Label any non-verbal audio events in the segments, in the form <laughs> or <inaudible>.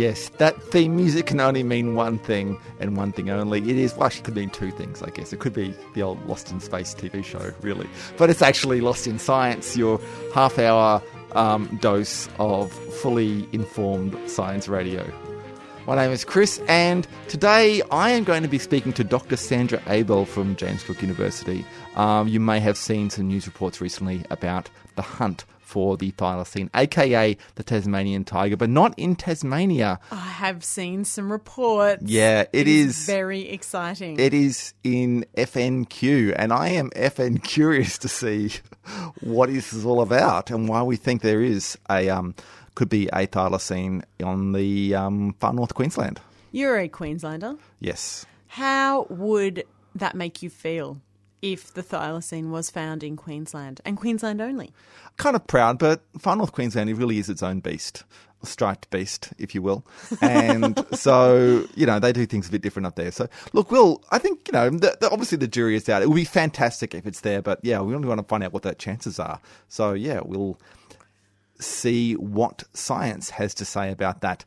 Yes, that theme music can only mean one thing and one thing only. It is, well, actually, it could mean two things, I guess. It could be the old Lost in Space TV show, really. But it's actually Lost in Science, your half hour um, dose of fully informed science radio. My name is Chris, and today I am going to be speaking to Dr. Sandra Abell from James Cook University. Um, you may have seen some news reports recently about the hunt for the thylacine, aka the Tasmanian tiger, but not in Tasmania. I have seen some reports. Yeah, it is very exciting. It is in FNQ, and I am FN curious to see <laughs> what this is all about and why we think there is a um, could be a thylacine on the um, far north Queensland. You're a Queenslander. Yes. How would that make you feel if the thylacine was found in Queensland and Queensland only? Kind of proud, but far north Queensland it really is its own beast. A striped beast, if you will. And <laughs> so, you know, they do things a bit different up there. So, look, Will, I think, you know, the, the, obviously the jury is out. It would be fantastic if it's there, but yeah, we only want to find out what the chances are. So, yeah, we'll see what science has to say about that.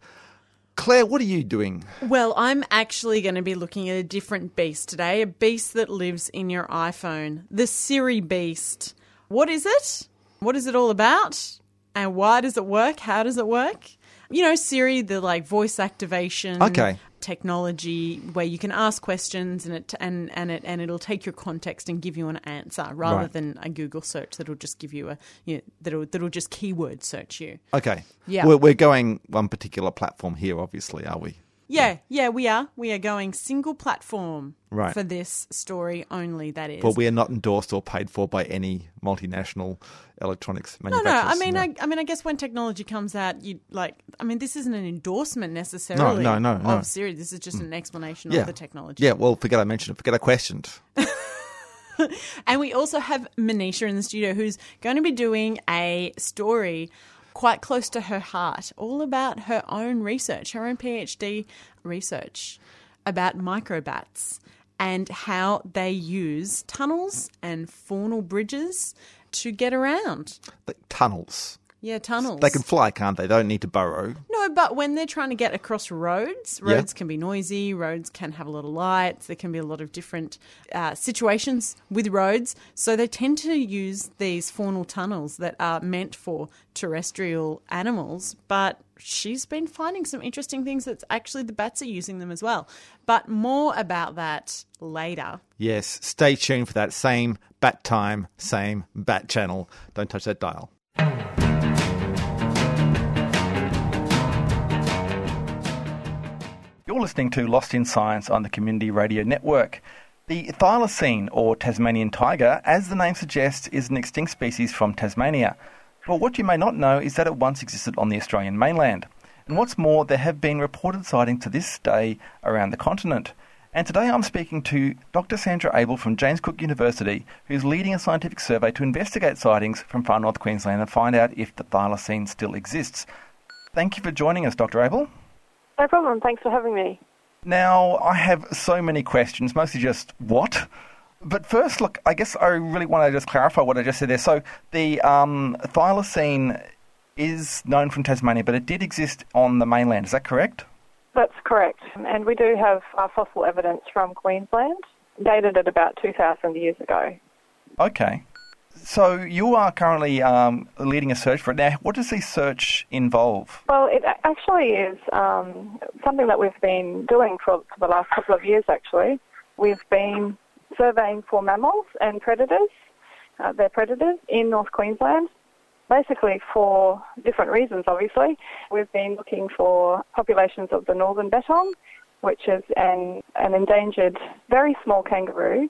Claire, what are you doing? Well, I'm actually going to be looking at a different beast today, a beast that lives in your iPhone, the Siri beast. What is it? What is it all about? And why does it work? How does it work? You know, Siri, the like voice activation. Okay technology where you can ask questions and it and and it and it'll take your context and give you an answer rather Right. than a Google search that'll just give you a you know, that'll that'll just keyword search you. Okay. Yeah. We're, we're going one particular platform here, obviously, are we? Yeah, yeah, we are. We are going single platform Right. for this story only. That is. But we are not endorsed or paid for by any multinational electronics no, manufacturers. no. I mean, I, I mean, I guess when technology comes out, you like. I mean, this isn't an endorsement necessarily. no, no, no. Of Siri, this is just an mm. explanation yeah. of the technology. Yeah, well, forget I mentioned it. Forget I questioned. <laughs> And we also have Manisha in the studio who's going to be doing a story quite close to her heart, all about her own research, her own PhD research about microbats and how they use tunnels and faunal bridges to get around. Like tunnels. Yeah, tunnels. They can fly, can't they? They don't need to burrow. No, but when they're trying to get across roads, Yeah. roads can be noisy, roads can have a lot of lights, there can be a lot of different uh, situations with roads. So they tend to use these faunal tunnels that are meant for terrestrial animals. But she's been finding some interesting things that actually the bats are using them as well. But more about that later. Yes, stay tuned for that same bat time, same bat channel. Don't touch that dial. You're listening to Lost in Science on the Community Radio Network. The thylacine, or Tasmanian tiger, as the name suggests, is an extinct species from Tasmania. But what you may not know is that it once existed on the Australian mainland. And what's more, there have been reported sightings to this day around the continent. And today I'm speaking to Dr. Sandra Abell from James Cook University, who's leading a scientific survey to investigate sightings from far north Queensland and find out if the thylacine still exists. Thank you for joining us, Dr. Abell. No problem. Thanks for having me. Now, I have so many questions, mostly just what? But first, look, I guess I really want to just clarify what I just said there. So, the um, thylacine is known from Tasmania, but it did exist on the mainland. Is that correct? That's correct. And we do have uh, fossil evidence from Queensland, dated at about 2,000 years ago. Okay. So, you are currently um, leading a search for it. Now, what does this search involve? Well, it actually is um, something that we've been doing for, for the last couple of years, actually. We've been surveying for mammals and predators, uh, their predators, in North Queensland. Basically, for different reasons, obviously. We've been looking for populations of the northern bettong, which is an, an endangered, very small kangaroo.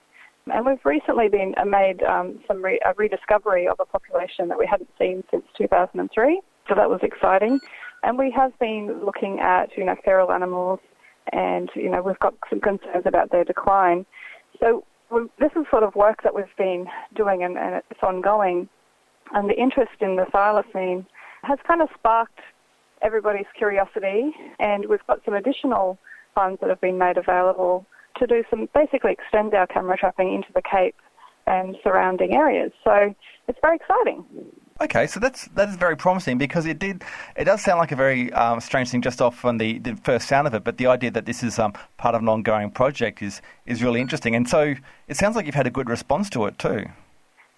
And we've recently been uh, made um, some re- a rediscovery of a population that we hadn't seen since 2003. So that was exciting. And we have been looking at, you know, feral animals and, you know, we've got some concerns about their decline. So this is sort of work that we've been doing and, and it's ongoing. And the interest in the thylacine has kind of sparked everybody's curiosity and we've got some additional funds that have been made available to do some, basically extend our camera trapping into the Cape and surrounding areas. So it's very exciting. Okay, so that's that is very promising because it did it does sound like a very um, strange thing just off on the, the first sound of it, but the idea that this is um, part of an ongoing project is is really interesting, and so it sounds like you've had a good response to it too.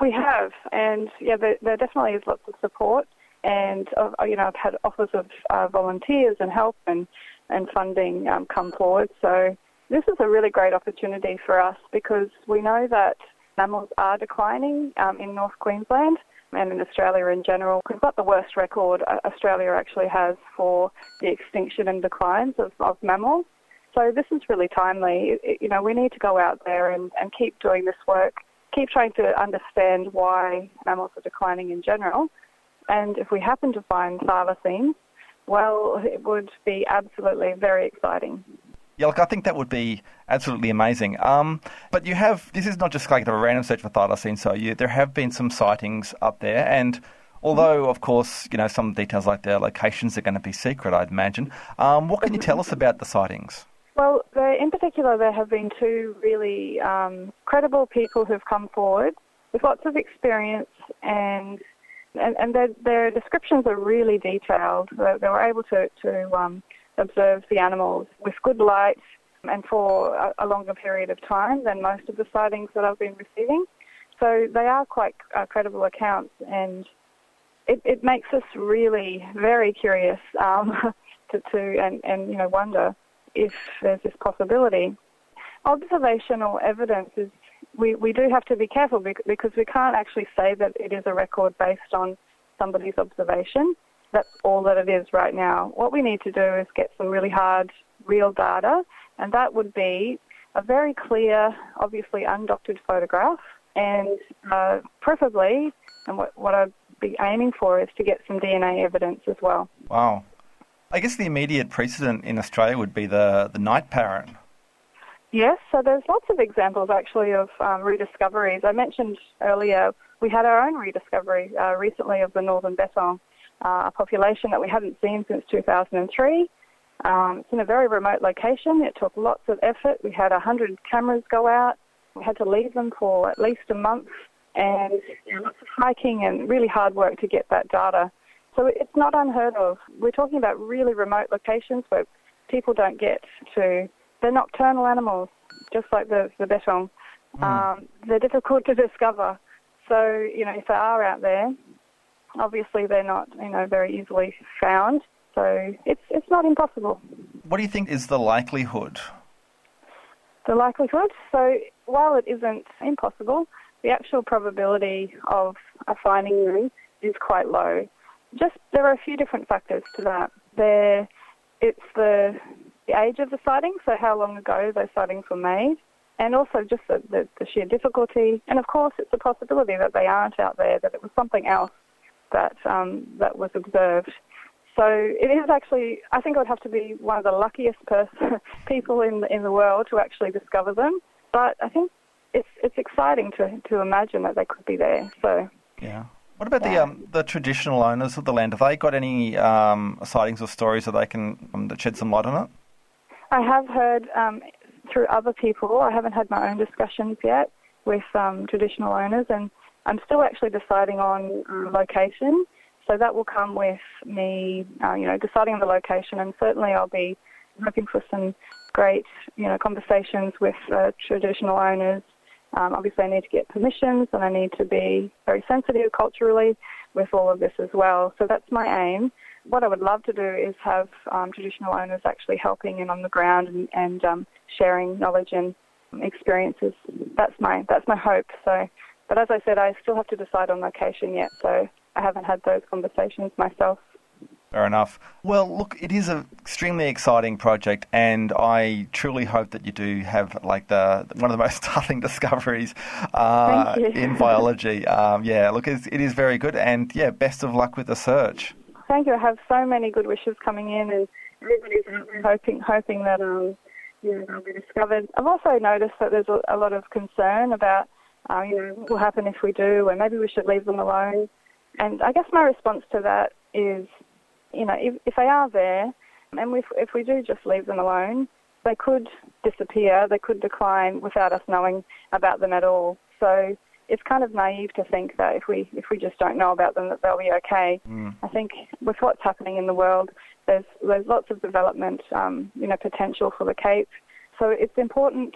We have, and yeah, there, there definitely is lots of support, and uh, you know I've had offers of uh, volunteers and help and and funding um, come forward. So this is a really great opportunity for us because we know that mammals are declining um, in North Queensland and in Australia in general. We've got the worst record Australia actually has for the extinction and declines of, of mammals. So this is really timely. You know, we need to go out there and, and keep doing this work, keep trying to understand why mammals are declining in general. And if we happen to find thylacines, well, it would be absolutely very exciting. Yeah, look, I think that would be absolutely amazing. Um, but you have this is not just like a random search for thylacine. So you, there have been some sightings up there, and although of course you know some details like their locations are going to be secret, I'd imagine. Um, what can you tell us about the sightings? Well, in particular, there have been two really um, credible people who've come forward with lots of experience and and, and their, their descriptions are really detailed. They, they were able to, to observe the animals with good light and for a, a, longer period of time than most of the sightings that I've been receiving. So they are quite uh, credible accounts, and it, it, makes us really very curious um, <laughs> to, to and, and you know wonder if there's this possibility. Observational evidence is we, we do have to be careful because we can't actually say that it is a record based on somebody's observation. That's all that it is right now. What we need to do is get some really hard, real data, and that would be a very clear, obviously undoctored photograph, and uh, preferably, and what, what I'd be aiming for is to get some DNA evidence as well. Wow. I guess the immediate precedent in Australia would be the, the night parrot. Yes, so there's lots of examples actually of um, rediscoveries. I mentioned earlier we had our own rediscovery uh, recently of the northern bettong uh, a population that we hadn't seen since 2003. Um, it's in a very remote location. It took lots of effort. We had 100 cameras go out. We had to leave them for at least a month and lots of hiking and really hard work to get that data. So it's not unheard of. We're talking about really remote locations where people don't get to. They're nocturnal animals, just like the, the bettong. Mm. Um, they're difficult to discover. So, you know, if they are out there, obviously they're not, you know, very easily found. So it's it's not impossible. What do you think is the likelihood? The likelihood. So while it isn't impossible, the actual probability of a finding them is quite low. Just there are a few different factors to that. There, it's the the age of the sighting, so how long ago those sightings were made, and also just the, the, the sheer difficulty. And of course, it's a possibility that they aren't out there, that it was something else that um, that was observed. So it is actually, I think I would have to be one of the luckiest person, <laughs> people in the, in the world to actually discover them. But I think it's it's exciting to, to imagine that they could be there. So yeah. What about the um, the traditional owners of the land? Have they got any um, sightings or stories that they can um, that shed some light on it? I have heard um, through other people. I haven't had my own discussions yet with um, traditional owners, and I'm still actually deciding on location. So that will come with me, uh, you know, deciding on the location, and certainly I'll be looking for some great, you know, conversations with uh, traditional owners. Um, obviously, I need to get permissions, and I need to be very sensitive culturally with all of this as well. So that's my aim. What I would love to do is have um, traditional owners actually helping in on the ground and, and um, sharing knowledge and experiences. That's my that's my hope. So but as I said, I still have to decide on location yet, so I haven't had those conversations myself. Fair enough. Well, look, it is an extremely exciting project, and I truly hope that you do have like the one of the most <laughs> startling discoveries uh, in biology. Um, yeah, look, it's, it is very good, and yeah, best of luck with the search. thank you. I have so many good wishes coming in, and everybody's hoping hoping that um, you know, they'll be discovered. I've also noticed that there's a, a lot of concern about uh, you know what will happen if we do, and maybe we should leave them alone. And I guess my response to that is, you know, if, if they are there, and if, if we do just leave them alone, they could disappear, they could decline without us knowing about them at all. So it's kind of naive to think that if we if we just don't know about them that they'll be okay. Mm. I think with what's happening in the world, there's there's lots of development, um, you know, potential for the Cape. So it's important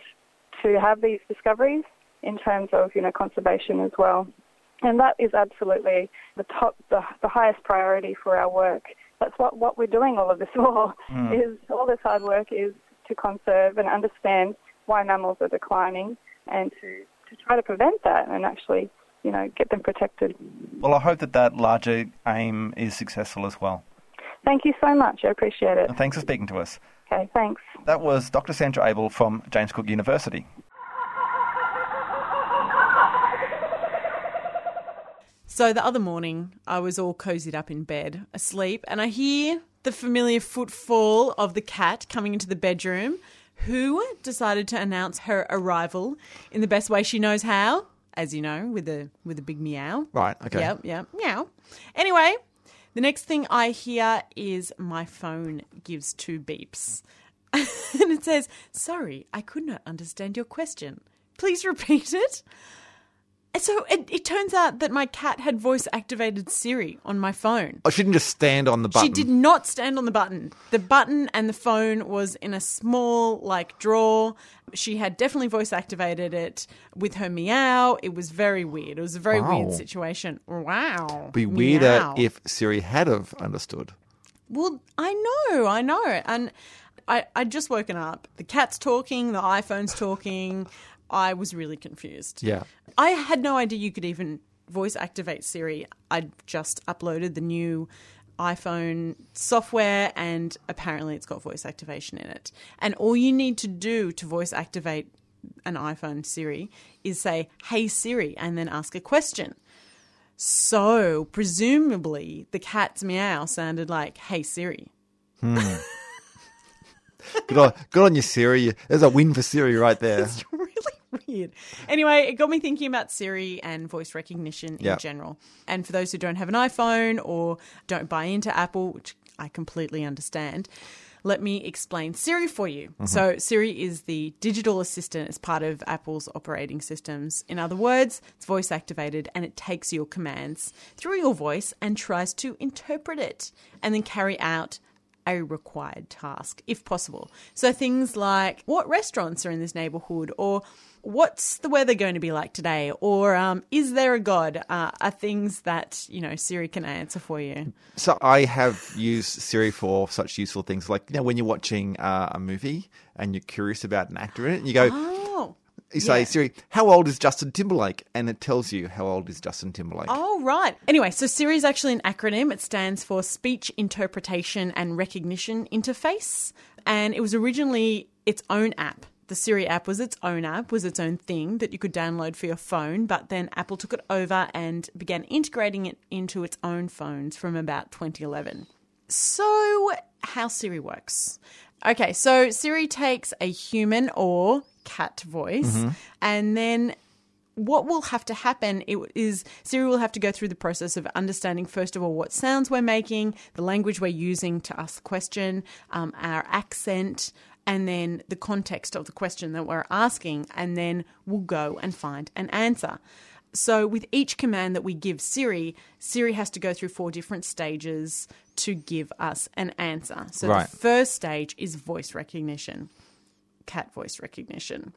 to have these discoveries in terms of you know conservation as well, and that is absolutely the top the, the highest priority for our work. That's what what we're doing all of this for. Mm. Is all this hard work is to conserve and understand why mammals are declining and to to try to prevent that and actually, you know, get them protected. Well, I hope that that larger aim is successful as well. Thank you so much. I appreciate it. And thanks for speaking to us. Okay, thanks. That was Dr. Sandra Abell from James Cook University. So the other morning, I was all cozied up in bed, asleep, and I hear the familiar footfall of the cat coming into the bedroom, who decided to announce her arrival in the best way she knows how, as you know, with a with a big meow. Right, okay. Yep, yep, meow. Anyway, the next thing I hear is my phone gives two beeps. <laughs> and it says, Sorry, I could not understand your question. Please repeat it. So it, it turns out that my cat had voice activated Siri on my phone. Oh, I shouldn't just stand on the button. She did not stand on the button. The button and the phone was in a small, like, drawer. She had definitely voice activated it with her meow. It was very weird. It was a very Wow. weird situation. Wow. Be weirder Meow. if Siri had have understood. Well, I know, I know. And I, I'd just woken up. The cat's talking, the iPhone's talking. I was really confused. Yeah. I had no idea you could even voice activate Siri. I'd just uploaded the new iPhone software and apparently it's got voice activation in it. And all you need to do to voice activate an iPhone Siri is say, Hey Siri, and then ask a question. So, presumably, the cat's meow sounded like, Hey Siri. Hmm. <laughs> Good on, good on you, Siri. There's a win for Siri right there. Weird. Anyway, it got me thinking about Siri and voice recognition in Yeah. general. And for those who don't have an iPhone or don't buy into Apple, which I completely understand, let me explain Siri for you. Mm-hmm. So, Siri is the digital assistant as part of Apple's operating systems. In other words, it's voice activated and it takes your commands through your voice and tries to interpret it and then carry out a required task, if possible. So things like what restaurants are in this neighborhood, or what's the weather going to be like today, or um, is there a god, uh, are things that you know Siri can answer for you. So I have used Siri for such useful things like you know when you're watching uh, a movie and you're curious about an actor in it, and you go, Oh, you say yeah. Siri, how old is Justin Timberlake? And it tells you how old is Justin Timberlake. Oh, right. Anyway, so Siri is actually an acronym. It stands for Speech Interpretation and Recognition Interface. And it was originally its own app. The Siri app was its own app, was its own thing that you could download for your phone. But then Apple took it over and began integrating it into its own phones from about 2011. So, how Siri works. Okay, so Siri takes a human or cat voice and then what will have to happen it is Siri will have to go through the process of understanding first of all what sounds we're making, the language we're using to ask the question, um, our accent, and then the context of the question that we're asking, and then we'll go and find an answer. So with each command that we give Siri, Siri has to go through four different stages to give us an answer. So Right. the first stage is voice recognition, cat voice recognition.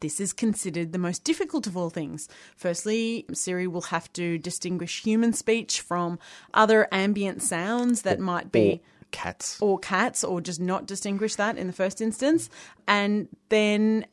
This is considered the most difficult of all things. Firstly, Siri will have to distinguish human speech from other ambient sounds that might be cats. or cats or just not distinguish that in the first instance. And then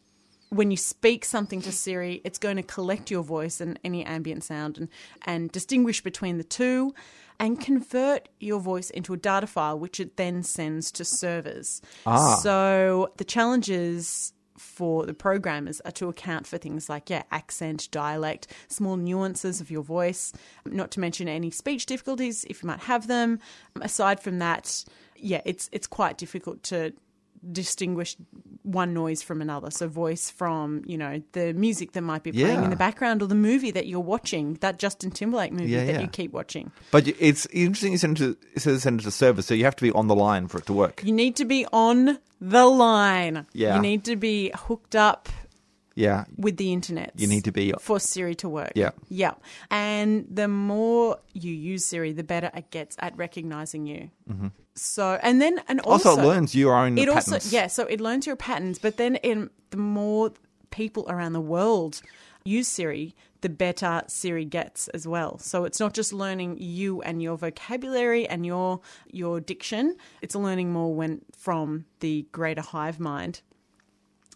when you speak something to Siri, it's going to collect your voice and any ambient sound and, and distinguish between the two and convert your voice into a data file, which it then sends to servers. Ah. So the challenges for the programmers are to account for things like yeah accent dialect small nuances of your voice not to mention any speech difficulties if you might have them. Aside from that yeah it's it's quite difficult to distinguish one noise from another so voice from you know the music that might be playing Yeah. in the background or the movie that you're watching that justin timberlake movie Yeah, that yeah. you keep watching But it's interesting you send it to, it says send it to server, so you have to be on the line for it to work. you need to be on the line Yeah. you need to be hooked up Yeah. with the internet. You need to be- for Siri to work. Yeah. Yeah. And the more you use Siri, the better it gets at recognizing you. Mm-hmm. So, and then, and also, Also, it learns your own it patterns. also, yeah, so it learns your patterns, but then in the more people around the world use Siri, the better Siri gets as well. So it's not just learning you and your vocabulary and your your diction. It's learning more when from the greater hive mind.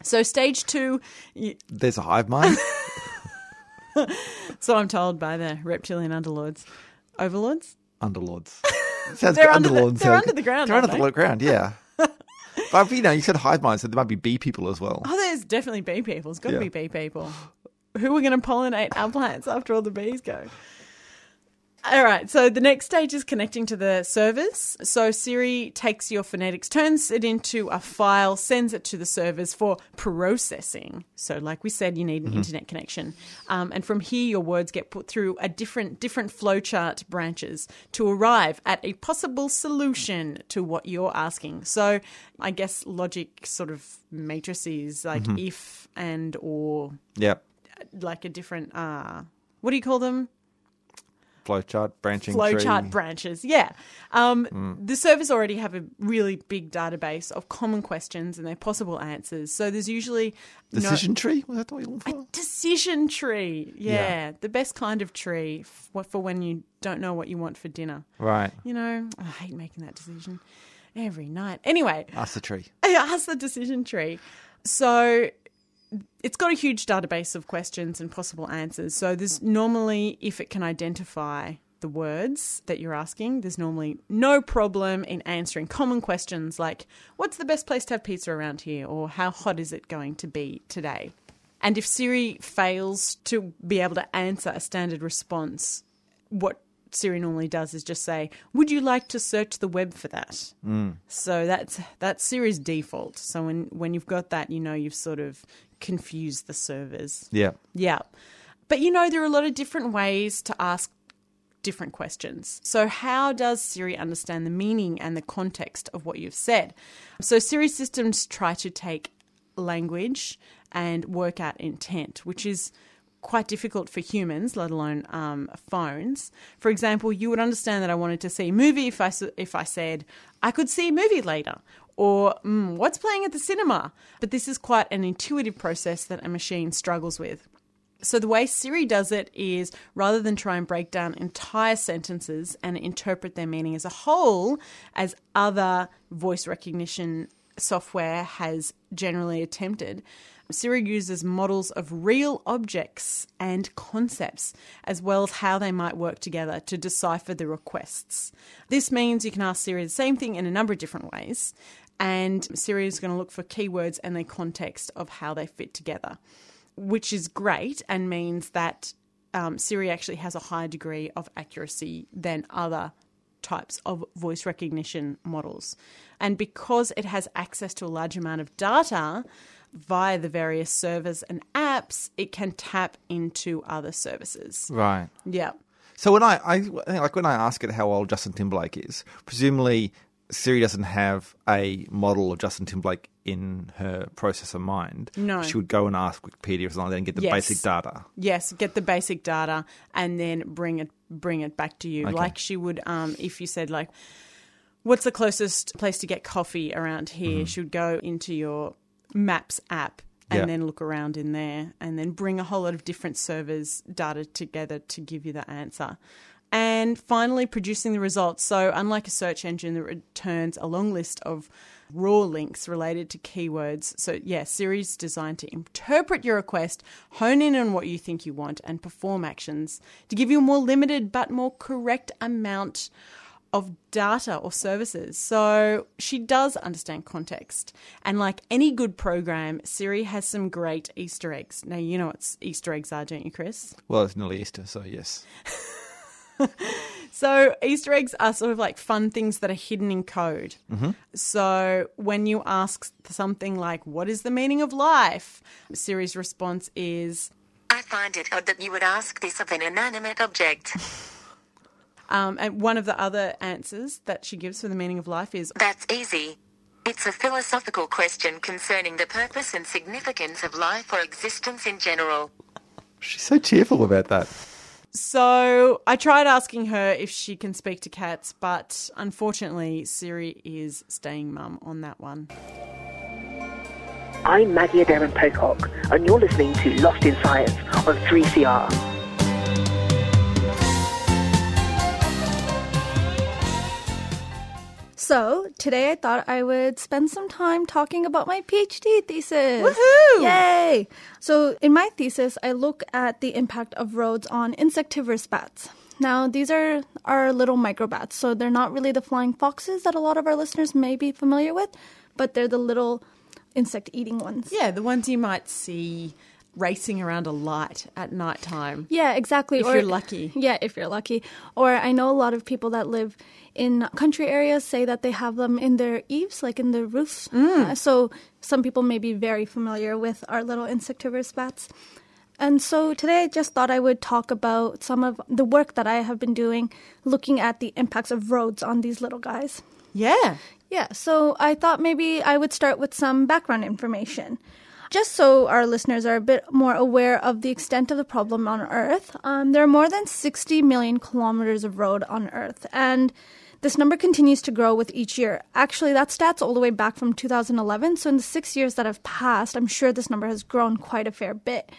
So stage two, y- There's a hive mind. <laughs> <laughs> so I'm told by the reptilian underlords, overlords. Underlords. <laughs> Sounds They're good. under the- Underlords they're under the ground, They're under aren't the ground, yeah. but you know, you said hive mind, so there might be bee people as well. Oh, there's definitely bee people. It's got to Yeah. be bee people. Who are going to pollinate our plants after all the bees go? All right, so the next stage is connecting to the servers. So Siri takes your phonetics, turns it into a file, sends it to the servers for processing. So, like we said, you need an internet connection, um, and from here, your words get put through a different different flowchart branches to arrive at a possible solution to what you're asking. So, I guess logic sort of matrices like if and or Yeah. like a different uh, what do you call them? Flowchart, branching flowchart branches. Yeah. Um, The servers already have a really big database of common questions and their possible answers. So there's usually no- Decision tree? Was that what you're looking for? decision tree. Yeah, Yeah. the best kind of tree for, for when you don't know what you want for dinner. Right. You know, I hate making that decision every night. Anyway, Ask the tree. <laughs> ask the decision tree. So it's got a huge database of questions and possible answers. So there's normally, if it can identify the words that you're asking, there's normally no problem in answering common questions like, what's the best place to have pizza around here? Or how hot is it going to be today? And if Siri fails to be able to answer a standard response, what Siri normally does is just say, "Would you like to search the web for that?" Mm. So that's that's Siri's default. So when when you've got that, you know you've sort of confused the servers. Yeah. Yeah. But you know, there are a lot of different ways to ask different questions. So, how does Siri understand the meaning and the context of what you've said? So, Siri systems try to take language and work out intent, which is quite difficult for humans, let alone um, phones. For example, you would understand that I wanted to see a movie if I, if I said, I could see a movie later, or mm, what's playing at the cinema. But this is quite an intuitive process that a machine struggles with. So, the way Siri does it is rather than try and break down entire sentences and interpret their meaning as a whole, as other voice recognition software has generally attempted, Siri uses models of real objects and concepts, as well as how they might work together to decipher the requests. This means you can ask Siri the same thing in a number of different ways, and Siri is going to look for keywords and the context of how they fit together which is great and means that um, Siri actually has a higher degree of accuracy than other types of voice recognition models. And because it has access to a large amount of data via the various servers and apps, it can tap into other services. Right. Yeah. So when I, I like when I ask it how old Justin Timberlake is, presumably Siri doesn't have a model of Justin Timberlake in her processor mind. No. She would go and ask Wikipedia or something like that and get the Yes. basic data. Yes, get the basic data and then bring it bring it back to you, Okay. like she would um, if you said like, "What's the closest place to get coffee around here?" She would go into your Maps app and Yeah. then look around in there, and then bring a whole lot of different servers data together to give you the answer. And finally, producing the results. So, unlike a search engine that returns a long list of raw links related to keywords, so yeah, Siri's designed to interpret your request, hone in on what you think you want, and perform actions to give you a more limited but more correct amount of data or services. So she does understand context. And like any good program, Siri has some great Easter eggs. Now, you know what Easter eggs are, don't you, Chris? Well, it's nearly Easter, so yes. <laughs> So Easter eggs are sort of like fun things that are hidden in code. Mm-hmm. So when you ask something like, "What is the meaning of life?" Siri's response is, I find it odd that you would ask this of an inanimate object. <laughs> um, and one of the other answers that she gives for the meaning of life is, That's easy. It's a philosophical question concerning the purpose and significance of life or existence in general. She's so cheerful about that. So I tried asking her if she can speak to cats, but unfortunately, Siri is staying mum on that one. I'm Maggie Adair Pocock, and you're listening to Lost in Science on 3CR. So, today I thought I would spend some time talking about my PhD thesis. Woohoo! Yay! So, in my thesis, I look at the impact of roads on insectivorous bats. Now, these are our little microbats, so they're not really the flying foxes that a lot of our listeners may be familiar with, but they're the little insect eating ones. Yeah, the ones you might see racing around a light at night time. Yeah, exactly. If you're lucky. Yeah, if you're lucky. Or I know a lot of people that live in country areas say that they have them in their eaves, like in the roofs. Uh, so some people may be very familiar with our little insectivorous bats. And so today I just thought I would talk about some of the work that I have been doing looking at the impacts of roads on these little guys. Yeah. Yeah, so I thought maybe I would start with some background information. Just so our listeners are a bit more aware of the extent of the problem on Earth, um, there are more than 60 million kilometers of road on Earth, and this number continues to grow with each year. Actually, that stat's all the way back from 2011, so in the six years that have passed, I'm sure this number has grown quite a fair bit.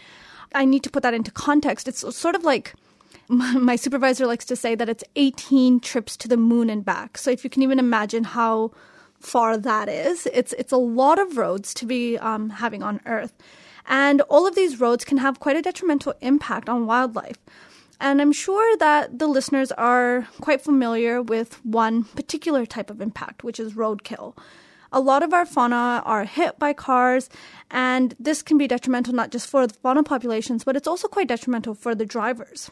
I need to put that into context. It's sort of like <laughs> my supervisor likes to say that it's 18 trips to the moon and back. So if you can even imagine how far that is, it's it's a lot of roads to be um, having on Earth, and all of these roads can have quite a detrimental impact on wildlife. And I'm sure that the listeners are quite familiar with one particular type of impact, which is roadkill. A lot of our fauna are hit by cars, and this can be detrimental not just for the fauna populations, but it's also quite detrimental for the drivers.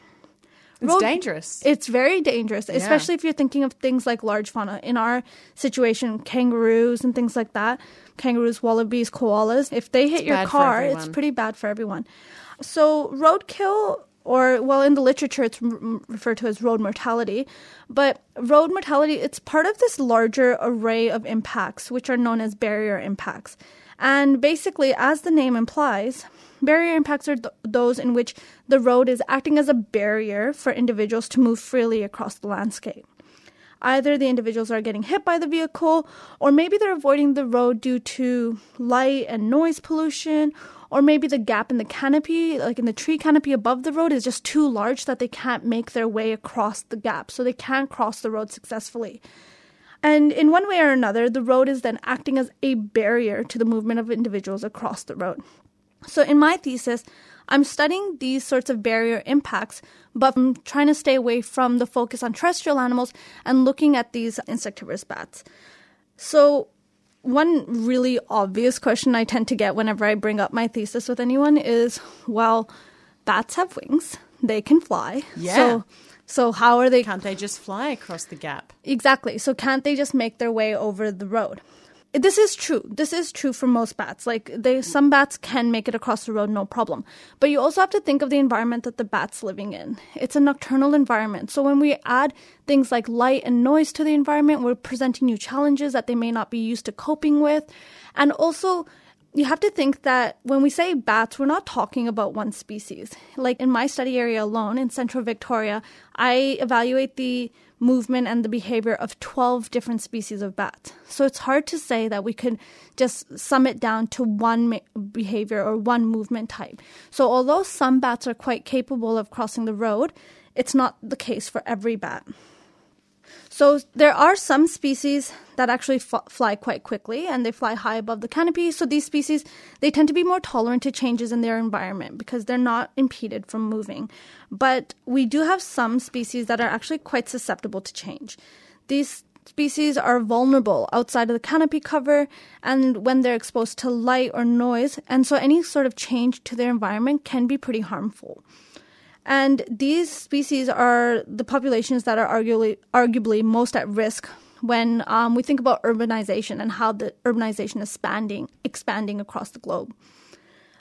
It's Road- dangerous. It's very dangerous, especially if you're thinking of things like large fauna. In our situation, kangaroos and things like that, kangaroos, wallabies, koalas, if they hit your car, it's pretty bad for everyone. So, roadkill, or well, in the literature, it's referred to as road mortality. But road mortality, it's part of this larger array of impacts, which are known as barrier impacts. And basically, as the name implies, barrier impacts are th- those in which the road is acting as a barrier for individuals to move freely across the landscape. Either the individuals are getting hit by the vehicle, or maybe they're avoiding the road due to light and noise pollution, or maybe the gap in the canopy, like in the tree canopy above the road, is just too large that they can't make their way across the gap, so they can't cross the road successfully. And in one way or another, the road is then acting as a barrier to the movement of individuals across the road. So in my thesis, I'm studying these sorts of barrier impacts, but I'm trying to stay away from the focus on terrestrial animals and looking at these insectivorous bats. So one really obvious question I tend to get whenever I bring up my thesis with anyone is, well, bats have wings. They can fly. Yeah. So so how are they Can't they just fly across the gap? Exactly. So can't they just make their way over the road? This is true. This is true for most bats. Like they some bats can make it across the road no problem. But you also have to think of the environment that the bat's living in. It's a nocturnal environment. So when we add things like light and noise to the environment, we're presenting new challenges that they may not be used to coping with. And also you have to think that when we say bats, we're not talking about one species. Like in my study area alone in central Victoria, I evaluate the movement and the behavior of 12 different species of bats. So it's hard to say that we could just sum it down to one behavior or one movement type. So although some bats are quite capable of crossing the road, it's not the case for every bat. So there are some species that actually f- fly quite quickly and they fly high above the canopy. So these species they tend to be more tolerant to changes in their environment because they're not impeded from moving. But we do have some species that are actually quite susceptible to change. these species are vulnerable outside of the canopy cover and when they're exposed to light or noise, and so any sort of change to their environment can be pretty harmful. And these species are the populations that are arguably, arguably most at risk when um, we think about urbanization and how the urbanization is expanding, expanding across the globe.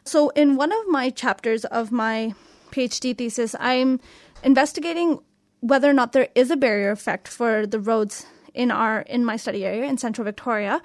So, in one of my chapters of my PhD thesis, I'm investigating whether or not there is a barrier effect for the roads in our in my study area in central Victoria.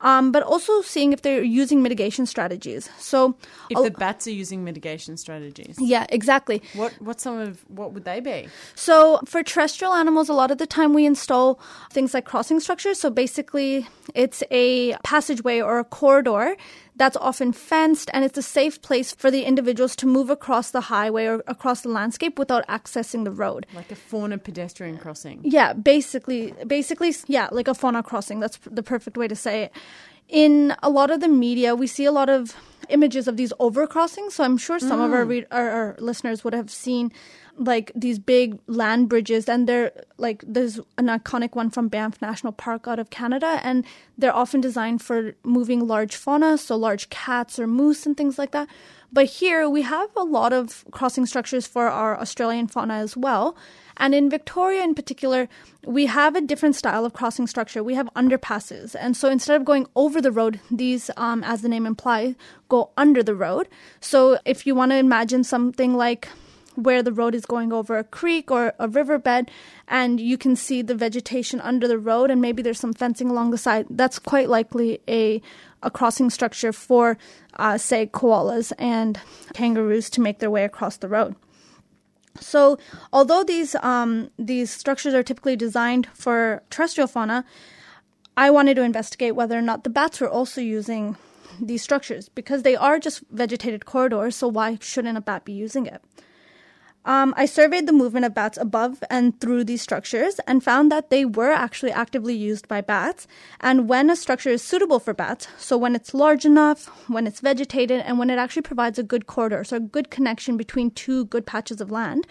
Um, but also seeing if they're using mitigation strategies. So, If the bats are using mitigation strategies, yeah, exactly. what what some of what would they be? So for terrestrial animals, a lot of the time we install things like crossing structures. So basically, it's a passageway or a corridor that's often fenced, and it's a safe place for the individuals to move across the highway or across the landscape without accessing the road. Like a fauna pedestrian crossing. Yeah, basically, basically, yeah, like a fauna crossing. That's the perfect way to say it. In a lot of the media, we see a lot of images of these overcrossings. So I'm sure some of our, mm. read- our our listeners would have seen like these big land bridges, and they're like there's an iconic one from Banff National Park out of Canada, and they're often designed for moving large fauna, so large cats or moose and things like that. But here we have a lot of crossing structures for our Australian fauna as well. And in Victoria in particular, we have a different style of crossing structure. We have underpasses. And so instead of going over the road, these, um, as the name implies, go under the road. So if you want to imagine something like where the road is going over a creek or a riverbed and you can see the vegetation under the road and maybe there's some fencing along the side that's quite likely a a crossing structure for uh, say koalas and kangaroos to make their way across the road so, although these um, these structures are typically designed for terrestrial fauna, I wanted to investigate whether or not the bats were also using these structures because they are just vegetated corridors. So, why shouldn't a bat be using it? Um, I surveyed the movement of bats above and through these structures and found that they were actually actively used by bats. And when a structure is suitable for bats, so when it's large enough, when it's vegetated, and when it actually provides a good corridor, so a good connection between two good patches of land,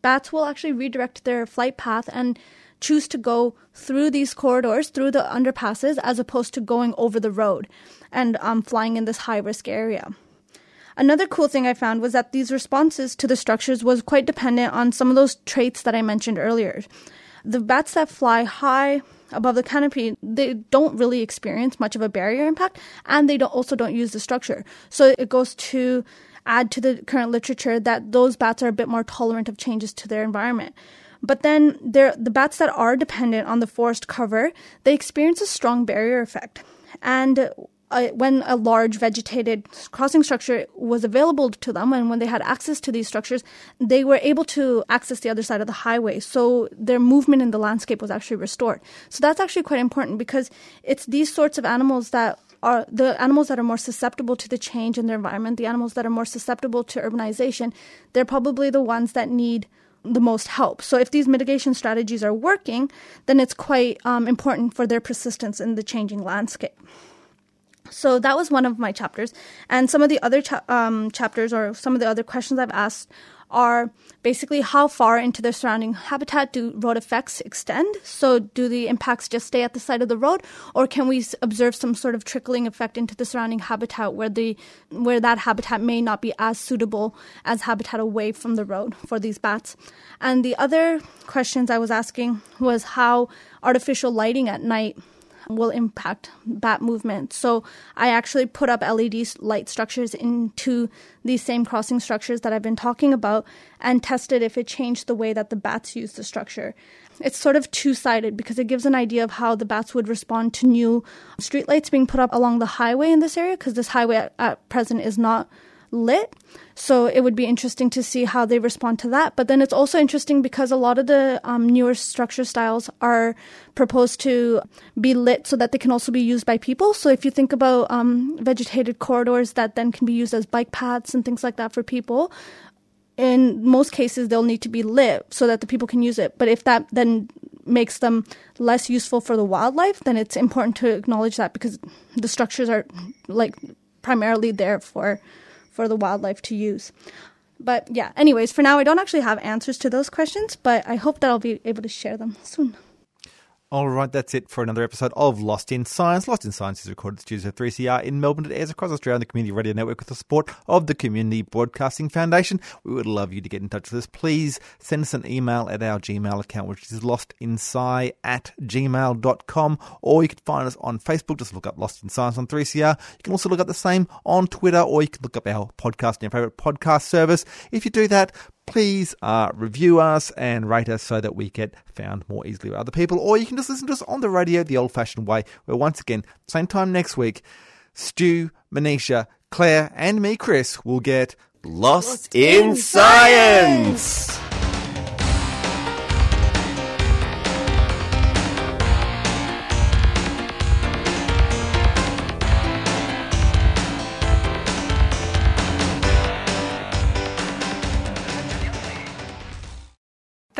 bats will actually redirect their flight path and choose to go through these corridors, through the underpasses, as opposed to going over the road and um, flying in this high risk area. Another cool thing I found was that these responses to the structures was quite dependent on some of those traits that I mentioned earlier. The bats that fly high above the canopy, they don't really experience much of a barrier impact, and they don't, also don't use the structure. So it goes to add to the current literature that those bats are a bit more tolerant of changes to their environment. But then there, the bats that are dependent on the forest cover, they experience a strong barrier effect. And uh, when a large vegetated crossing structure was available to them and when they had access to these structures, they were able to access the other side of the highway. So their movement in the landscape was actually restored. So that's actually quite important because it's these sorts of animals that are the animals that are more susceptible to the change in their environment, the animals that are more susceptible to urbanization, they're probably the ones that need the most help. So if these mitigation strategies are working, then it's quite um, important for their persistence in the changing landscape. So that was one of my chapters, and some of the other cha- um, chapters or some of the other questions I've asked are basically how far into the surrounding habitat do road effects extend? So do the impacts just stay at the side of the road, or can we observe some sort of trickling effect into the surrounding habitat where the where that habitat may not be as suitable as habitat away from the road for these bats? And the other questions I was asking was how artificial lighting at night will impact bat movement. So I actually put up LED light structures into these same crossing structures that I've been talking about and tested if it changed the way that the bats use the structure. It's sort of two sided because it gives an idea of how the bats would respond to new streetlights being put up along the highway in this area because this highway at, at present is not lit. So it would be interesting to see how they respond to that. But then it's also interesting because a lot of the um, newer structure styles are proposed to be lit so that they can also be used by people. So if you think about um, vegetated corridors that then can be used as bike paths and things like that for people, in most cases they'll need to be lit so that the people can use it. But if that then makes them less useful for the wildlife, then it's important to acknowledge that because the structures are like primarily there for for the wildlife to use. But yeah, anyways, for now I don't actually have answers to those questions, but I hope that I'll be able to share them soon. All right, that's it for another episode of Lost in Science. Lost in Science is recorded at studios of 3CR in Melbourne. It airs across Australia on the Community Radio Network with the support of the Community Broadcasting Foundation. We would love you to get in touch with us. Please send us an email at our Gmail account, which is lostinsci at gmail.com, or you can find us on Facebook. Just look up Lost in Science on 3CR. You can also look up the same on Twitter, or you can look up our podcast in your favourite podcast service. If you do that, please uh, review us and rate us so that we get found more easily by other people. Or you can just listen to us on the radio the old fashioned way, where once again, same time next week, Stu, Manisha, Claire, and me, Chris, will get Lost in Science!